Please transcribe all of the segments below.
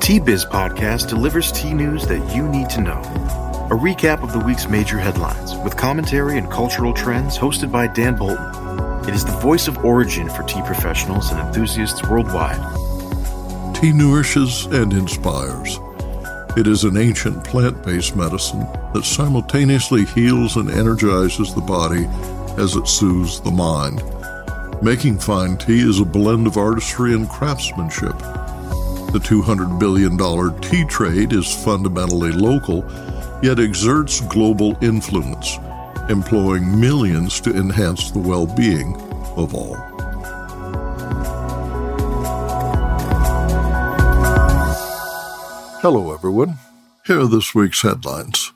Tea Biz podcast delivers tea news that you need to know. A recap of the week's major headlines with commentary and cultural trends hosted by Dan Bolton. It is the voice of origin for tea professionals and enthusiasts worldwide. Tea nourishes and inspires. It is an ancient plant based medicine that simultaneously heals and energizes the body as it soothes the mind. Making fine tea is a blend of artistry and craftsmanship. The $200 billion tea trade is fundamentally local, yet exerts global influence, employing millions to enhance the well being of all. Hello, everyone. Here are this week's headlines.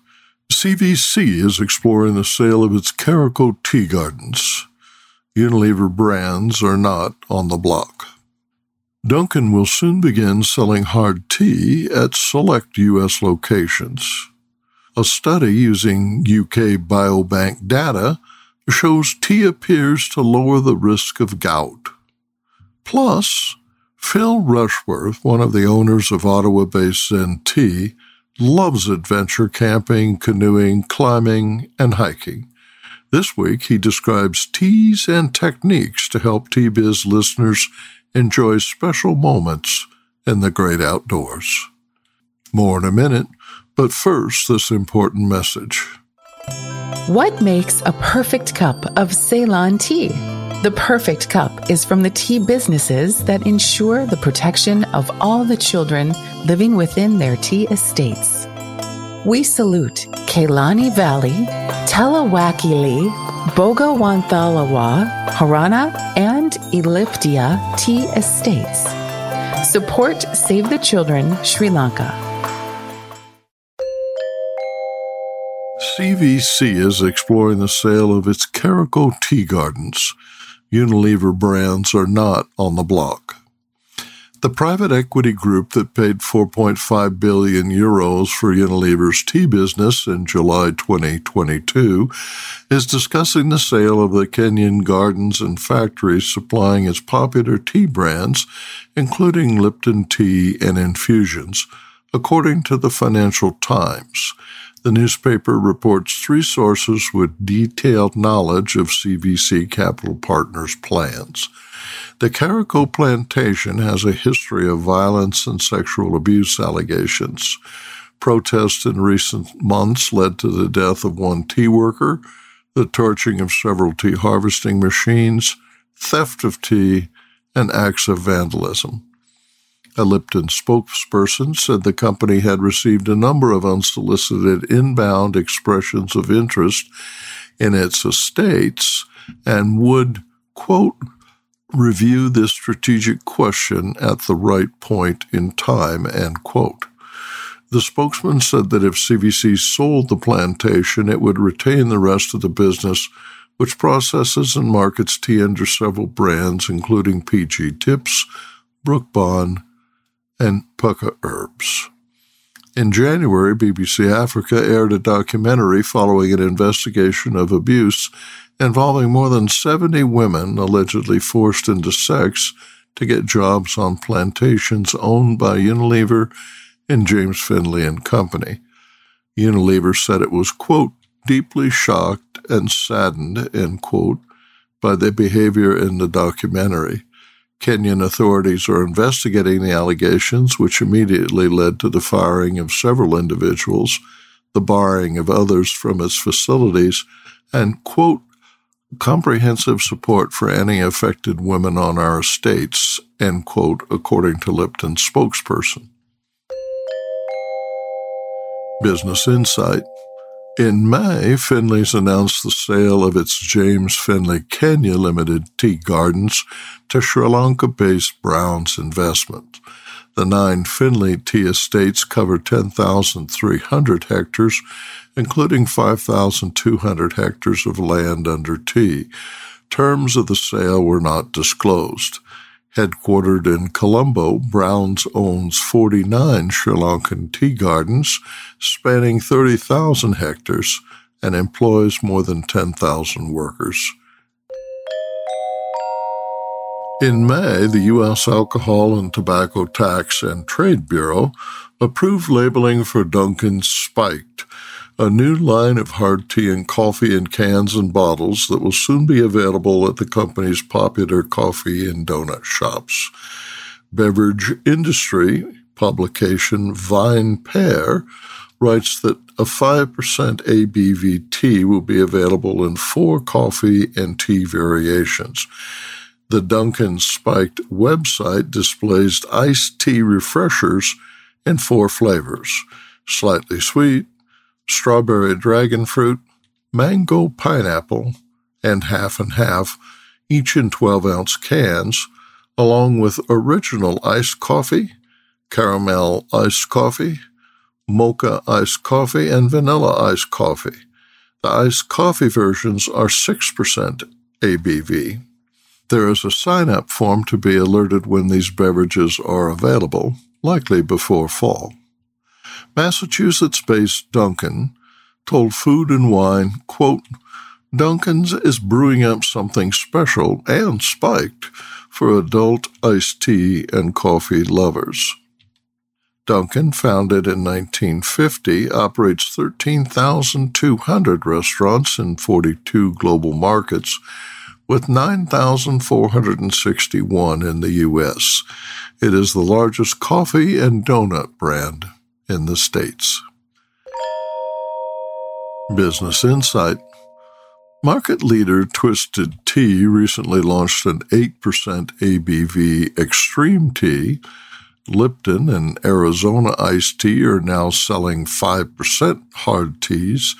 CVC is exploring the sale of its Kericho tea gardens. Unilever brands are not on the block. Dunkin' will soon begin selling hard tea at select U.S. locations. A study using UK Biobank data shows tea appears to lower the risk of gout. Plus, Phil Rushworth, one of the owners of Ottawa based ZhenTea, loves adventure camping, canoeing, climbing, and hiking. This week, he describes teas and techniques to help Tea Biz listeners enjoy special moments in the great outdoors. More in a minute, but first, this important message. What makes a perfect cup of Ceylon tea? The perfect cup is from the tea businesses that ensure the protection of all the children living within their tea estates. We salute Kelani Valley, Talawakelle, Bogawantalawa, Horana, and Elpitiya tea estates. Support Save the Children Sri Lanka. CVC is exploring the sale of its Kericho tea gardens. Unilever brands are not on the block. The private equity group that paid 4.5 billion euros for Unilever's tea business in July 2022 is discussing the sale of the Kenyan gardens and factories supplying its popular tea brands, including Lipton tea and infusions, according to the Financial Times. The newspaper reports three sources with detailed knowledge of CVC Capital Partners' plans. The Kericho plantation has a history of violence and sexual abuse allegations. Protests in recent months led to the death of one tea worker, the torching of several tea harvesting machines, theft of tea, and acts of vandalism. A Lipton spokesperson said the company had received a number of unsolicited inbound expressions of interest in its estates and would, quote, review this strategic question at the right point in time, end quote. The spokesman said that if CVC sold the plantation, it would retain the rest of the business, which processes and markets tea under several brands, including PG Tips, Brooke Bond, and Pukka Herbs. In January, BBC Africa aired a documentary following an investigation of abuse involving more than 70 women allegedly forced into sex to get jobs on plantations owned by Unilever and James Finlay and Company. Unilever said it was, quote, deeply shocked and saddened, end quote, by the behavior in the documentary. Kenyan authorities are investigating the allegations, which immediately led to the firing of several individuals, the barring of others from its facilities, and, quote, comprehensive support for any affected women on our estates, end quote, according to Lipton's spokesperson. Business Insight In May, Finlay's announced the sale of its James Finlay Kenya Limited tea gardens to Sri Lanka based Browns Investment. The nine Finlay tea estates cover 10,300 hectares, including 5,200 hectares of land under tea. Terms of the sale were not disclosed. Headquartered in Colombo, Browns owns 49 Sri Lankan tea gardens spanning 30,000 hectares and employs more than 10,000 workers. In May, the U.S. Alcohol and Tobacco Tax and Trade Bureau approved labeling for Dunkin's Spiked, a new line of hard tea and coffee in cans and bottles that will soon be available at the company's popular coffee and donut shops. Beverage industry publication VinePair writes that a 5% ABV tea will be available in four coffee and tea variations. The Dunkin' Spiked website displays iced tea refreshers in four flavors slightly sweet, strawberry dragon fruit, mango pineapple, and half and half, each in 12 ounce cans, along with original iced coffee, caramel iced coffee, mocha iced coffee, and vanilla iced coffee. The iced coffee versions are 6% ABV. There is a sign up form to be alerted when these beverages are available, likely before fall. Massachusetts based Dunkin' told Food and Wine, quote, Dunkin's is brewing up something special and spiked for adult iced tea and coffee lovers. Dunkin', founded in 1950, operates 13,200 restaurants in 42 global markets, with 9,461 in the U.S. It is the largest coffee and donut brand in the States. Business Insight Market leader Twisted Tea recently launched an 8% ABV extreme tea. Lipton and Arizona iced tea are now selling 5% hard teas,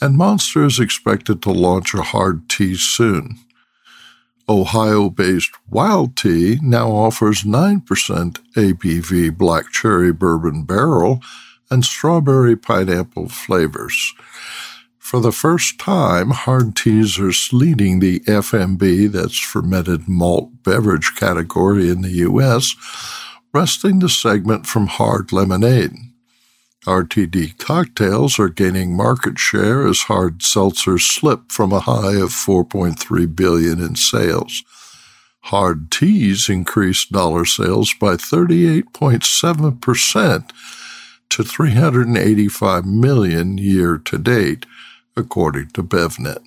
and Monster is expected to launch a hard tea soon. Ohio based Wild Tea now offers 9% ABV black cherry bourbon barrel and strawberry pineapple flavors. For the first time, hard teas are leading the FMB, that's fermented malt beverage category in the U.S., wresting the segment from hard lemonade. RTD cocktails are gaining market share as hard seltzers slip from a high of 4.3 billion in sales. Hard teas increased dollar sales by 38.7% to 385 million year to date, according to BevNet.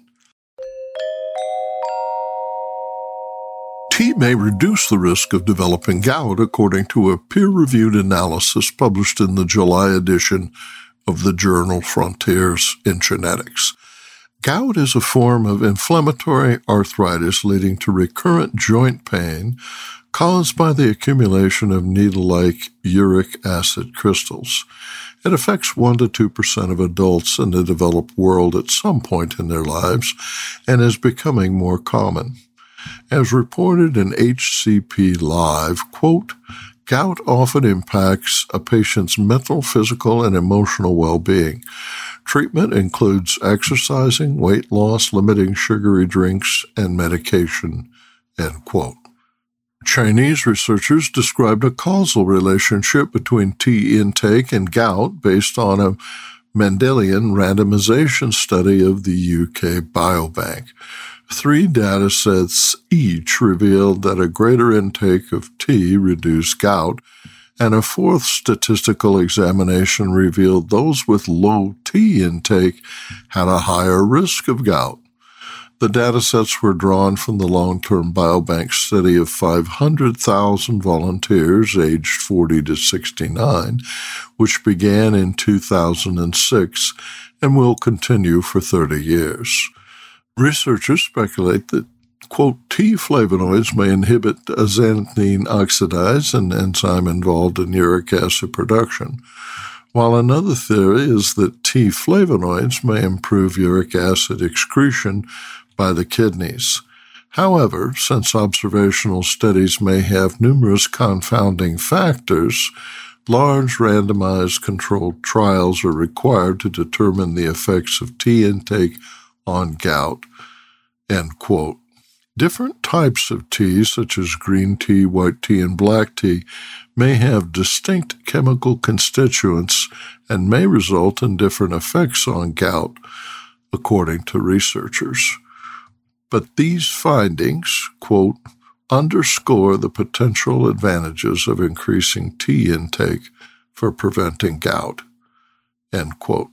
Tea may reduce the risk of developing gout, according to a peer reviewed analysis published in the July edition of the journal Frontiers in Genetics. Gout is a form of inflammatory arthritis leading to recurrent joint pain caused by the accumulation of needle like uric acid crystals. It affects 1 to 2% of adults in the developed world at some point in their lives and is becoming more common. As reported in HCP Live, quote, gout often impacts a patient's mental, physical, and emotional well-being. Treatment includes exercising, weight loss, limiting sugary drinks, and medication, end quote. Chinese researchers described a causal relationship between tea intake and gout based on a Mendelian randomization study of the UK Biobank. Three data sets each revealed that a greater intake of tea reduced gout, and a fourth statistical examination revealed those with low tea intake had a higher risk of gout. The data sets were drawn from the long term biobank study of 500,000 volunteers aged 40 to 69, which began in 2006 and will continue for 30 years. Researchers speculate that, quote, tea flavonoids may inhibit xanthine oxidase, an enzyme involved in uric acid production. while another theory is that tea flavonoids may improve uric acid excretion by the kidneys. However, since observational studies may have numerous confounding factors, large randomized controlled trials are required to determine the effects of tea intake on gout. Different types of tea, such as green tea, white tea, and black tea, may have distinct chemical constituents and may result in different effects on gout, according to researchers. But these findings, quote, underscore the potential advantages of increasing tea intake for preventing gout. End quote.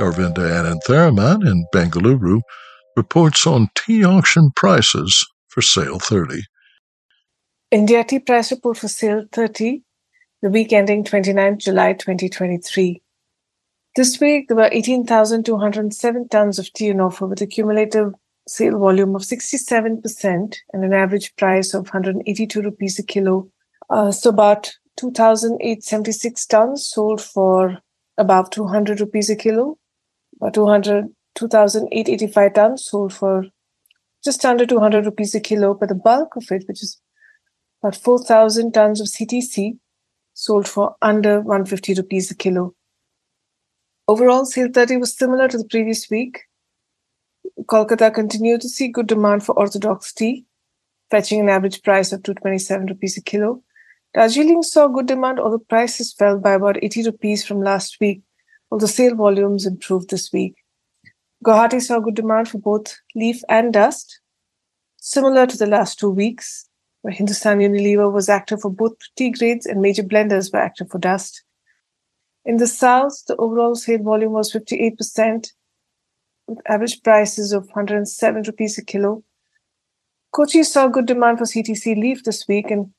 Aravinda Anantharaman in Bengaluru reports on tea auction prices for sale 30. India Tea Price Report for sale 30, the week ending 29 July 2023. This week, there were 18,207 tons of tea on offer with a cumulative sale volume of 67% and an average price of 182 rupees a kilo. Uh, so about 2,876 tons sold for about 200 rupees a kilo. About 200, 2,885 tons sold for just under 200 rupees a kilo, but the bulk of it, which is about 4,000 tons of CTC, sold for under 150 rupees a kilo. Overall, sale 30 was similar to the previous week, Kolkata continued to see good demand for orthodox tea, fetching an average price of 227 rupees a kilo. Darjeeling saw good demand, although prices fell by about 80 rupees from last week, although sale volumes improved this week. Guwahati saw good demand for both leaf and dust, similar to the last two weeks, where Hindustan Unilever was active for both tea grades and major blenders were active for dust. In the south, the overall sale volume was 58%, with average prices of 107 rupees a kilo. Kochi saw good demand for CTC leaf this week, and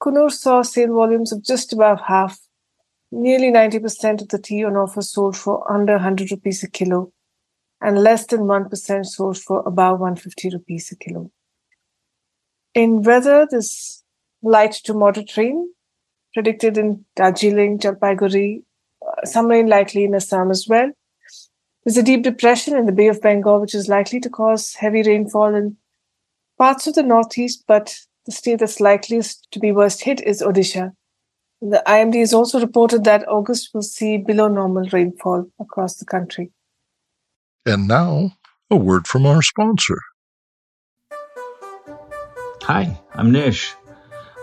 Coonoor saw sale volumes of just above half. Nearly 90% of the tea on offer sold for under 100 rupees a kilo, and less than 1% sold for above 150 rupees a kilo. In weather, this light to moderate rain predicted in Darjeeling, Jalpaiguri, uh, some rain likely in Assam as well. There's a deep depression in the Bay of Bengal, which is likely to cause heavy rainfall in parts of the northeast, but the state that's likeliest to be worst hit is Odisha. The IMD has also reported that August will see below normal rainfall across the country. And now, a word from our sponsor. Hi, I'm Nish.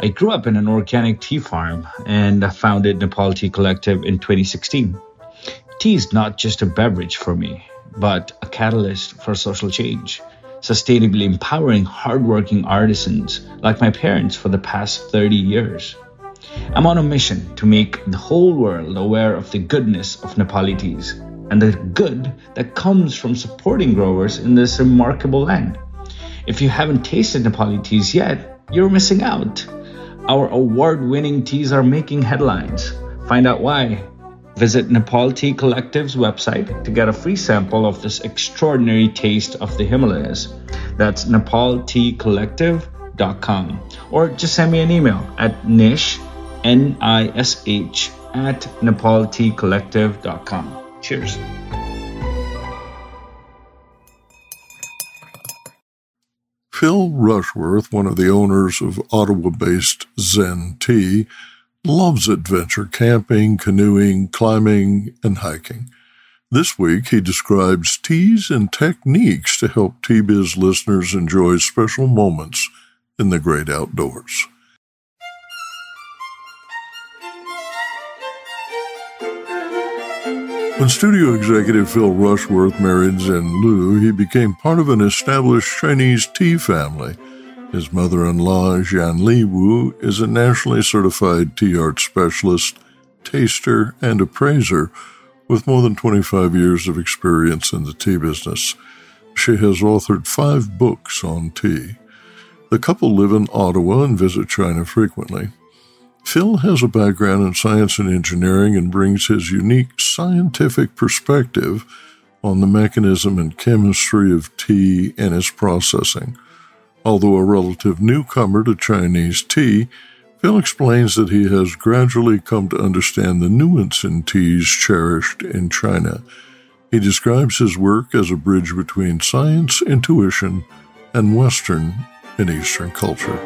I grew up in an organic tea farm and I founded Nepal Tea Collective in 2016. Tea is not just a beverage for me, but a catalyst for social change, sustainably empowering hardworking artisans like my parents for the past 30 years. I'm on a mission to make the whole world aware of the goodness of Nepali teas and the good that comes from supporting growers in this remarkable land. If you haven't tasted Nepali teas yet, you're missing out. Our award winning teas are making headlines. Find out why Visit Nepal Tea Collective's website to get a free sample of this extraordinary taste of the Himalayas. That's nepalteacollective.com. Or just send me an email at nish, N-I-S-H, at nepalteacollective.com. Cheers. Phil Rushworth, one of the owners of Ottawa based ZhenTea, loves adventure camping, canoeing, climbing, and hiking. This week, he describes teas and techniques to help Tea Biz listeners enjoy special moments in the great outdoors. When studio executive Phil Rushworth married Zhen Lu, he became part of an established Chinese tea family – his mother in law, Jianli Wu, is a nationally certified tea art specialist, taster, and appraiser with more than 25 years of experience in the tea business. She has authored five books on tea. The couple live in Ottawa and visit China frequently. Phil has a background in science and engineering and brings his unique scientific perspective on the mechanism and chemistry of tea and its processing. Although a relative newcomer to Chinese tea, Phil explains that he has gradually come to understand the nuance in teas cherished in China. He describes his work as a bridge between science, intuition, and Western and Eastern culture.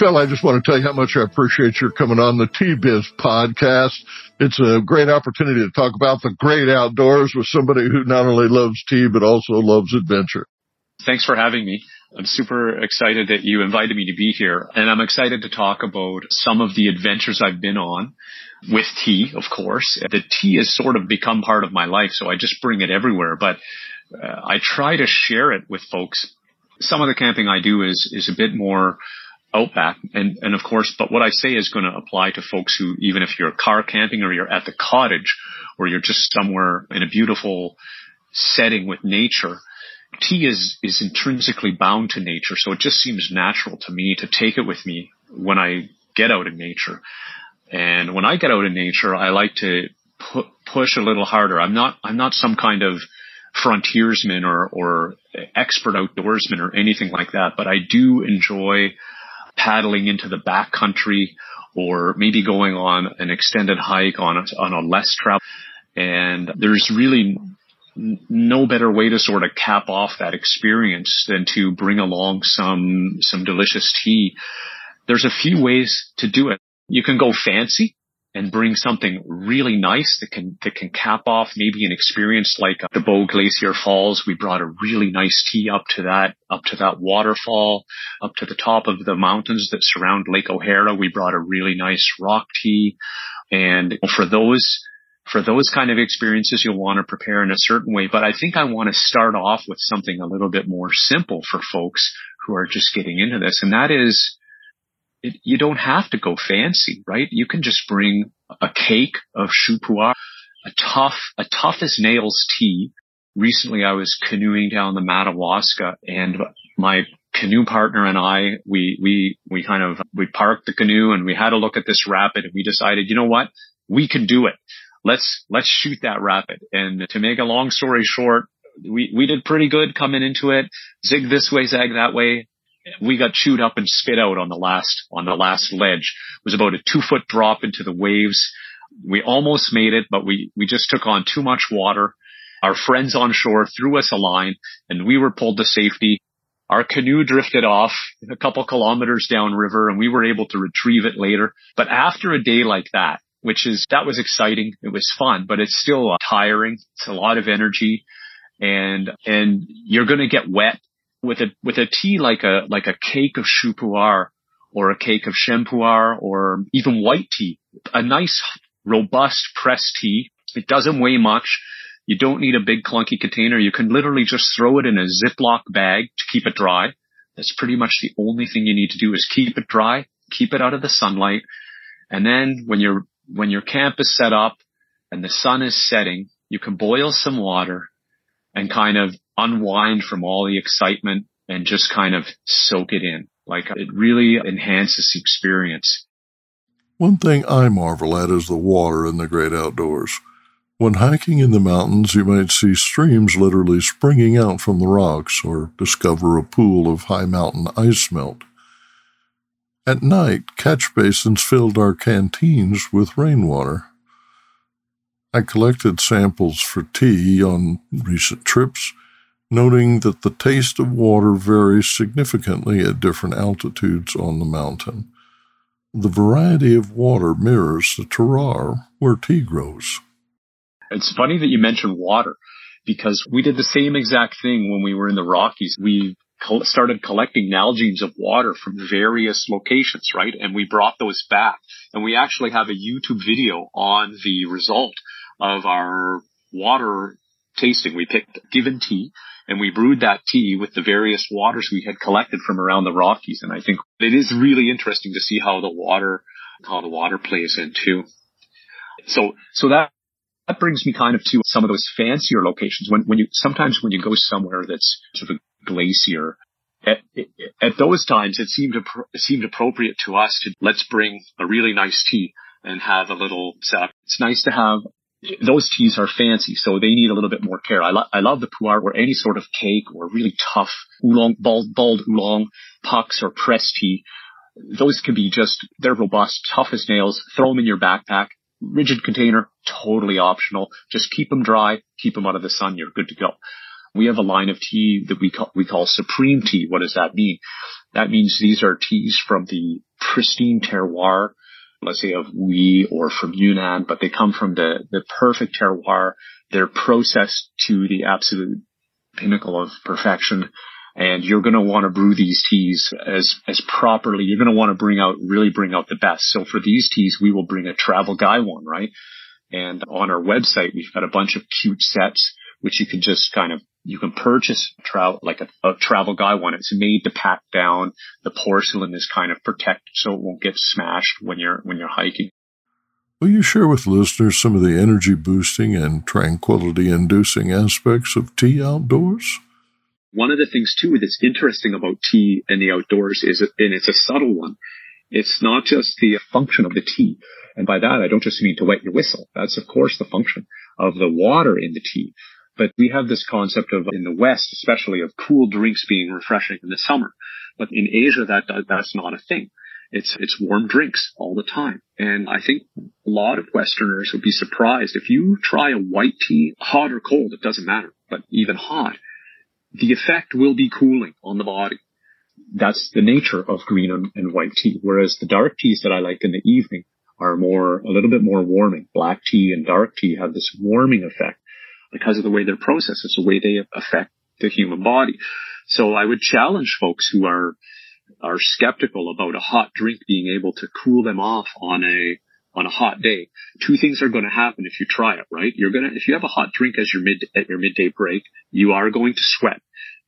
Phil, I just want to tell you how much I appreciate your coming on the Tea Biz podcast. It's a great opportunity to talk about the great outdoors with somebody who not only loves tea, but also loves adventure. Thanks for having me. I'm super excited that you invited me to be here and I'm excited to talk about some of the adventures I've been on with tea, of course. The tea has sort of become part of my life, so I just bring it everywhere, but uh, I try to share it with folks. Some of the camping I do is, is a bit more outback and, and of course, but what I say is going to apply to folks who, even if you're car camping or you're at the cottage or you're just somewhere in a beautiful setting with nature, tea is, is intrinsically bound to nature. So it just seems natural to me to take it with me when I get out in nature. And when I get out in nature, I like to pu- push a little harder. I'm not, I'm not some kind of frontiersman or, or expert outdoorsman or anything like that, but I do enjoy paddling into the back country or maybe going on an extended hike on a, on a less travel. And there's really no better way to sort of cap off that experience than to bring along some, some delicious tea. There's a few ways to do it. You can go fancy and bring something really nice that can, that can cap off maybe an experience like uh, the Bow Glacier Falls. We brought a really nice tea up to that, up to that waterfall, up to the top of the mountains that surround Lake O'Hara. We brought a really nice rock tea. And for those for those kind of experiences, you'll want to prepare in a certain way. But I think I want to start off with something a little bit more simple for folks who are just getting into this. And that is, it, you don't have to go fancy, right? You can just bring a cake of shou pu'er, a tough, a tough as nails tea. Recently I was canoeing down the Madawaska and my canoe partner and I, we, we, we kind of, we parked the canoe and we had a look at this rapid and we decided, you know what? We can do it let's, let's shoot that rapid. And to make a long story short, we, we did pretty good coming into it. Zig this way, zag that way. We got chewed up and spit out on the last, on the last ledge. It was about a two foot drop into the waves. We almost made it, but we, we just took on too much water. Our friends on shore threw us a line and we were pulled to safety. Our canoe drifted off a couple kilometers downriver and we were able to retrieve it later. But after a day like that, which is, that was exciting. It was fun, but it's still uh, tiring. It's a lot of energy and, and you're going to get wet with a, with a tea like a, like a cake of shou pu'er or a cake of sheng or even white tea, a nice robust pressed tea. It doesn't weigh much. You don't need a big clunky container. You can literally just throw it in a Ziploc bag to keep it dry. That's pretty much the only thing you need to do is keep it dry, keep it out of the sunlight. And then when you're when your camp is set up and the sun is setting, you can boil some water and kind of unwind from all the excitement and just kind of soak it in. Like it really enhances the experience. One thing I marvel at is the water in the great outdoors. When hiking in the mountains, you might see streams literally springing out from the rocks or discover a pool of high mountain ice melt. At night, catch basins filled our canteens with rainwater. I collected samples for tea on recent trips, noting that the taste of water varies significantly at different altitudes on the mountain. The variety of water mirrors the terroir where tea grows. It's funny that you mentioned water because we did the same exact thing when we were in the Rockies. We started collecting Nalgene's of water from various locations, right? And we brought those back. And we actually have a YouTube video on the result of our water tasting. We picked given tea and we brewed that tea with the various waters we had collected from around the Rockies. And I think it is really interesting to see how the water, how the water plays in too. So, so that, that brings me kind of to some of those fancier locations. When, when you, sometimes when you go somewhere that's sort of glacier. At, at those times, it seemed it seemed appropriate to us to let's bring a really nice tea and have a little. It's nice to have those teas are fancy, so they need a little bit more care. I, lo- I love the pu'er or any sort of cake or really tough oolong, bald, bald oolong pucks or press tea. Those can be just, they're robust, tough as nails. Throw them in your backpack. Rigid container, totally optional. Just keep them dry, keep them out of the sun. You're good to go. We have a line of tea that we call, we call supreme tea. What does that mean? That means these are teas from the pristine terroir let's say of Hui or from Yunnan, but they come from the, the perfect terroir. They're processed to the absolute pinnacle of perfection. And you're going to want to brew these teas as, as properly. You're going to want to bring out, really bring out the best. So for these teas, we will bring a travel gaiwan, right? And on our website, we've got a bunch of cute sets, which you can just kind of you can purchase travel like a, a, travel gaiwan. It's made to pack down. The porcelain is kind of protected so it won't get smashed when you're when you're hiking. Will you share with listeners some of the energy boosting and tranquility inducing aspects of tea outdoors? One of the things too that's interesting about tea in the outdoors is, and it's a subtle one, it's not just the function of the tea. And by that, I don't just mean to wet your whistle. That's of course the function of the water in the tea. But we have this concept of, in the West, especially of cool drinks being refreshing in the summer. But in Asia, that, that's not a thing. It's, it's warm drinks all the time. And I think a lot of Westerners would be surprised if you try a white tea, hot or cold, it doesn't matter, but even hot, the effect will be cooling on the body. That's the nature of green and, white tea. Whereas the dark teas that I like in the evening are more, a little bit more warming. Black tea and dark tea have this warming effect because of the way they're processed. It's the way they affect the human body. So I would challenge folks who are are skeptical about a hot drink being able to cool them off on a on a hot day. Two things are going to happen if you try it, right? You're going to if you have a hot drink as your mid at your midday break, you are going to sweat.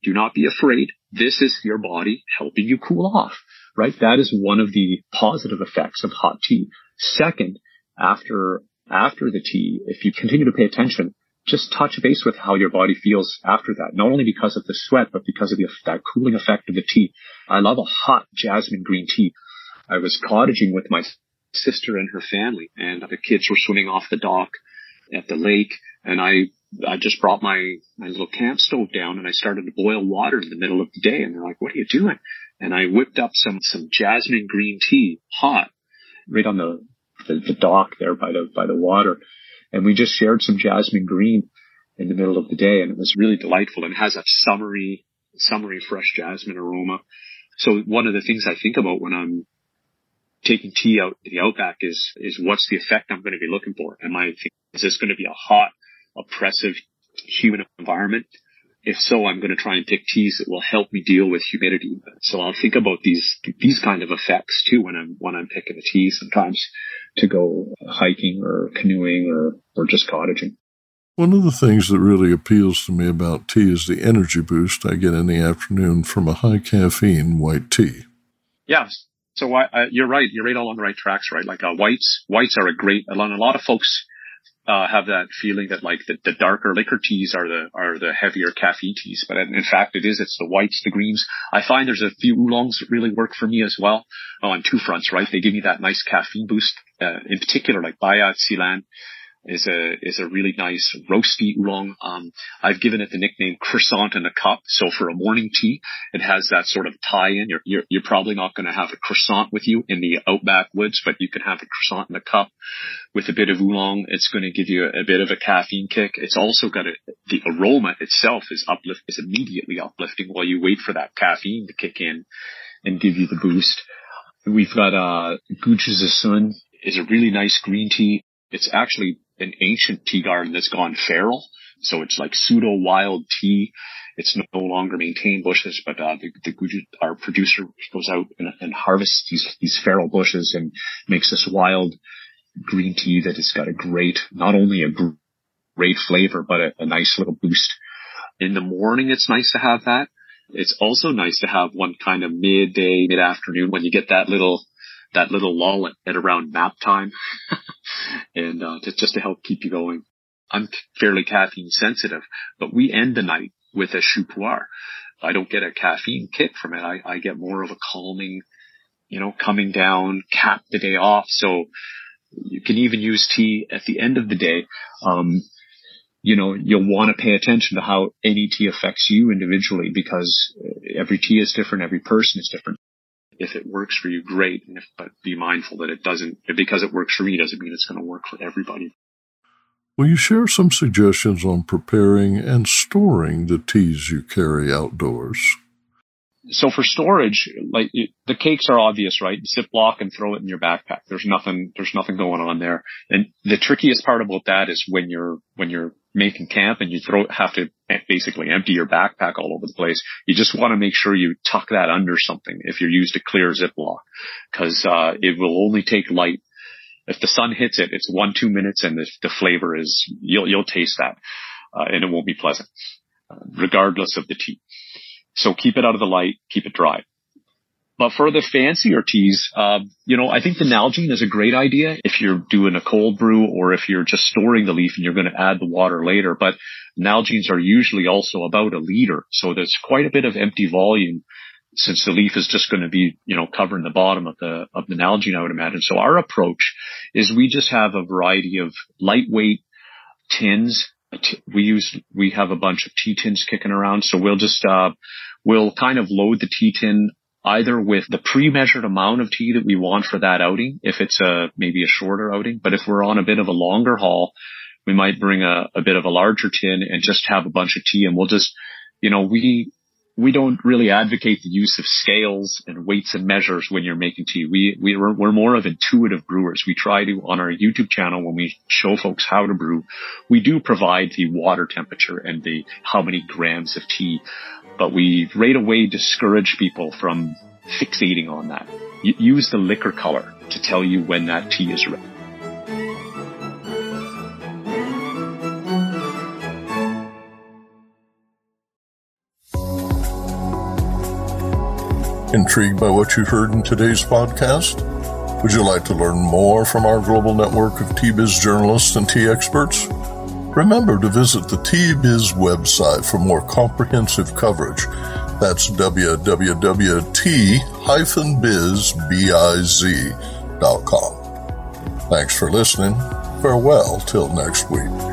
Do not be afraid. This is your body helping you cool off, right? That is one of the positive effects of hot tea. Second, after after the tea, if you continue to pay attention, just touch base with how your body feels after that, not only because of the sweat, but because of the, that cooling effect of the tea. I love a hot jasmine green tea. I was cottaging with my sister and her family and the kids were swimming off the dock at the lake and I, I just brought my, my little camp stove down and I started to boil water in the middle of the day and they're like, what are you doing? And I whipped up some, some jasmine green tea hot right on the, the, the dock there by the, by the water and we just shared some jasmine green in the middle of the day and it was really delightful and has that summery, summery fresh jasmine aroma. So one of the things I think about when I'm taking tea out to the outback is, is what's the effect I'm going to be looking for? Am I, is this going to be a hot, oppressive, humid environment? If so, I'm going to try and pick teas that will help me deal with humidity. So I'll think about these, these kind of effects too when I'm, when I'm picking a tea sometimes to go hiking or canoeing or, or just cottaging. One of the things that really appeals to me about tea is the energy boost I get in the afternoon from a high caffeine white tea. Yes. So I, you're right. You're right all on the right tracks, right? Like uh, whites, whites are a great. A lot of folks uh, have that feeling that like the, the, darker liquor teas are the are the heavier caffeine teas, but in, fact it is. It's the whites, the greens. I find there's a few oolongs that really work for me as well. Oh, on two fronts, right? They give me that nice caffeine boost. Uh, in particular, like Bayat Ceylon is a is a really nice roasty oolong. Um, I've given it the nickname croissant in a cup. So for a morning tea, it has that sort of tie-in. You're you're, you're probably not going to have a croissant with you in the outback woods, but you can have a croissant in a cup with a bit of oolong. It's going to give you a, a bit of a caffeine kick. It's also got a the aroma itself is uplift is immediately uplifting while you wait for that caffeine to kick in and give you the boost. We've got uh Sun is a really nice green tea. It's actually an ancient tea garden that's gone feral. So it's like pseudo wild tea. It's no longer maintained bushes, but uh, the, the our producer goes out and, and harvests these these feral bushes and makes this wild green tea that has got a great, not only a great flavor, but a, a nice little boost. In the morning, it's nice to have that. It's also nice to have one kind of midday, mid afternoon when you get that little that little lull at, at around nap time, and uh, to, just to help keep you going. I'm fairly caffeine sensitive, but we end the night with a shou pu'er. I don't get a caffeine kick from it. I, I get more of a calming, you know, coming down, cap the day off. So You can even use tea at the end of the day. Um, you know, you'll want to pay attention to how any tea affects you individually because every tea is different, every person is different. If it works for you, great. If, but be mindful that it doesn't, because it works for me doesn't mean it's going to work for everybody. Will you share some suggestions on preparing and storing the teas you carry outdoors? So for storage, like the cakes are obvious, right? Ziploc and throw it in your backpack. There's nothing, there's nothing going on there. And the trickiest part about that is when you're, when you're making camp and you throw, have to basically empty your backpack all over the place. You just want to make sure you tuck that under something if you're used to clear Ziploc because, uh, it will only take light if the sun hits it, it's one, two minutes and the, the flavor is, you'll, you'll taste that, uh, and it won't be pleasant, uh, regardless of the tea. So keep it out of the light, keep it dry. But for the fancier teas, uh, you know, I think the Nalgene is a great idea if you're doing a cold brew or if you're just storing the leaf and you're going to add the water later. But Nalgenes are usually also about a liter. So there's quite a bit of empty volume since the leaf is just going to be, you know, covering the bottom of the, of the Nalgene, I would imagine. So our approach is we just have a variety of lightweight tins. We use, we have a bunch of tea tins kicking around. So we'll just, uh, we'll kind of load the tea tin either with the pre-measured amount of tea that we want for that outing, if it's a, maybe a shorter outing. But if we're on a bit of a longer haul, we might bring a, a bit of a larger tin and just have a bunch of tea and we'll just, you know, we, we don't really advocate the use of scales and weights and measures when you're making tea. We, we we're, we're more of intuitive brewers. We try to, on our YouTube channel, when we show folks how to brew, we do provide the water temperature and the, how many grams of tea, but we right away discourage people from fixating on that. use the liquor color to tell you when that tea is ready. Intrigued by what you heard in today's podcast? Would you like to learn more from our global network of Tea Biz journalists and tea experts? Remember to visit the Tea Biz website for more comprehensive coverage. That's www.t-biz.com. Thanks for listening. Farewell till next week.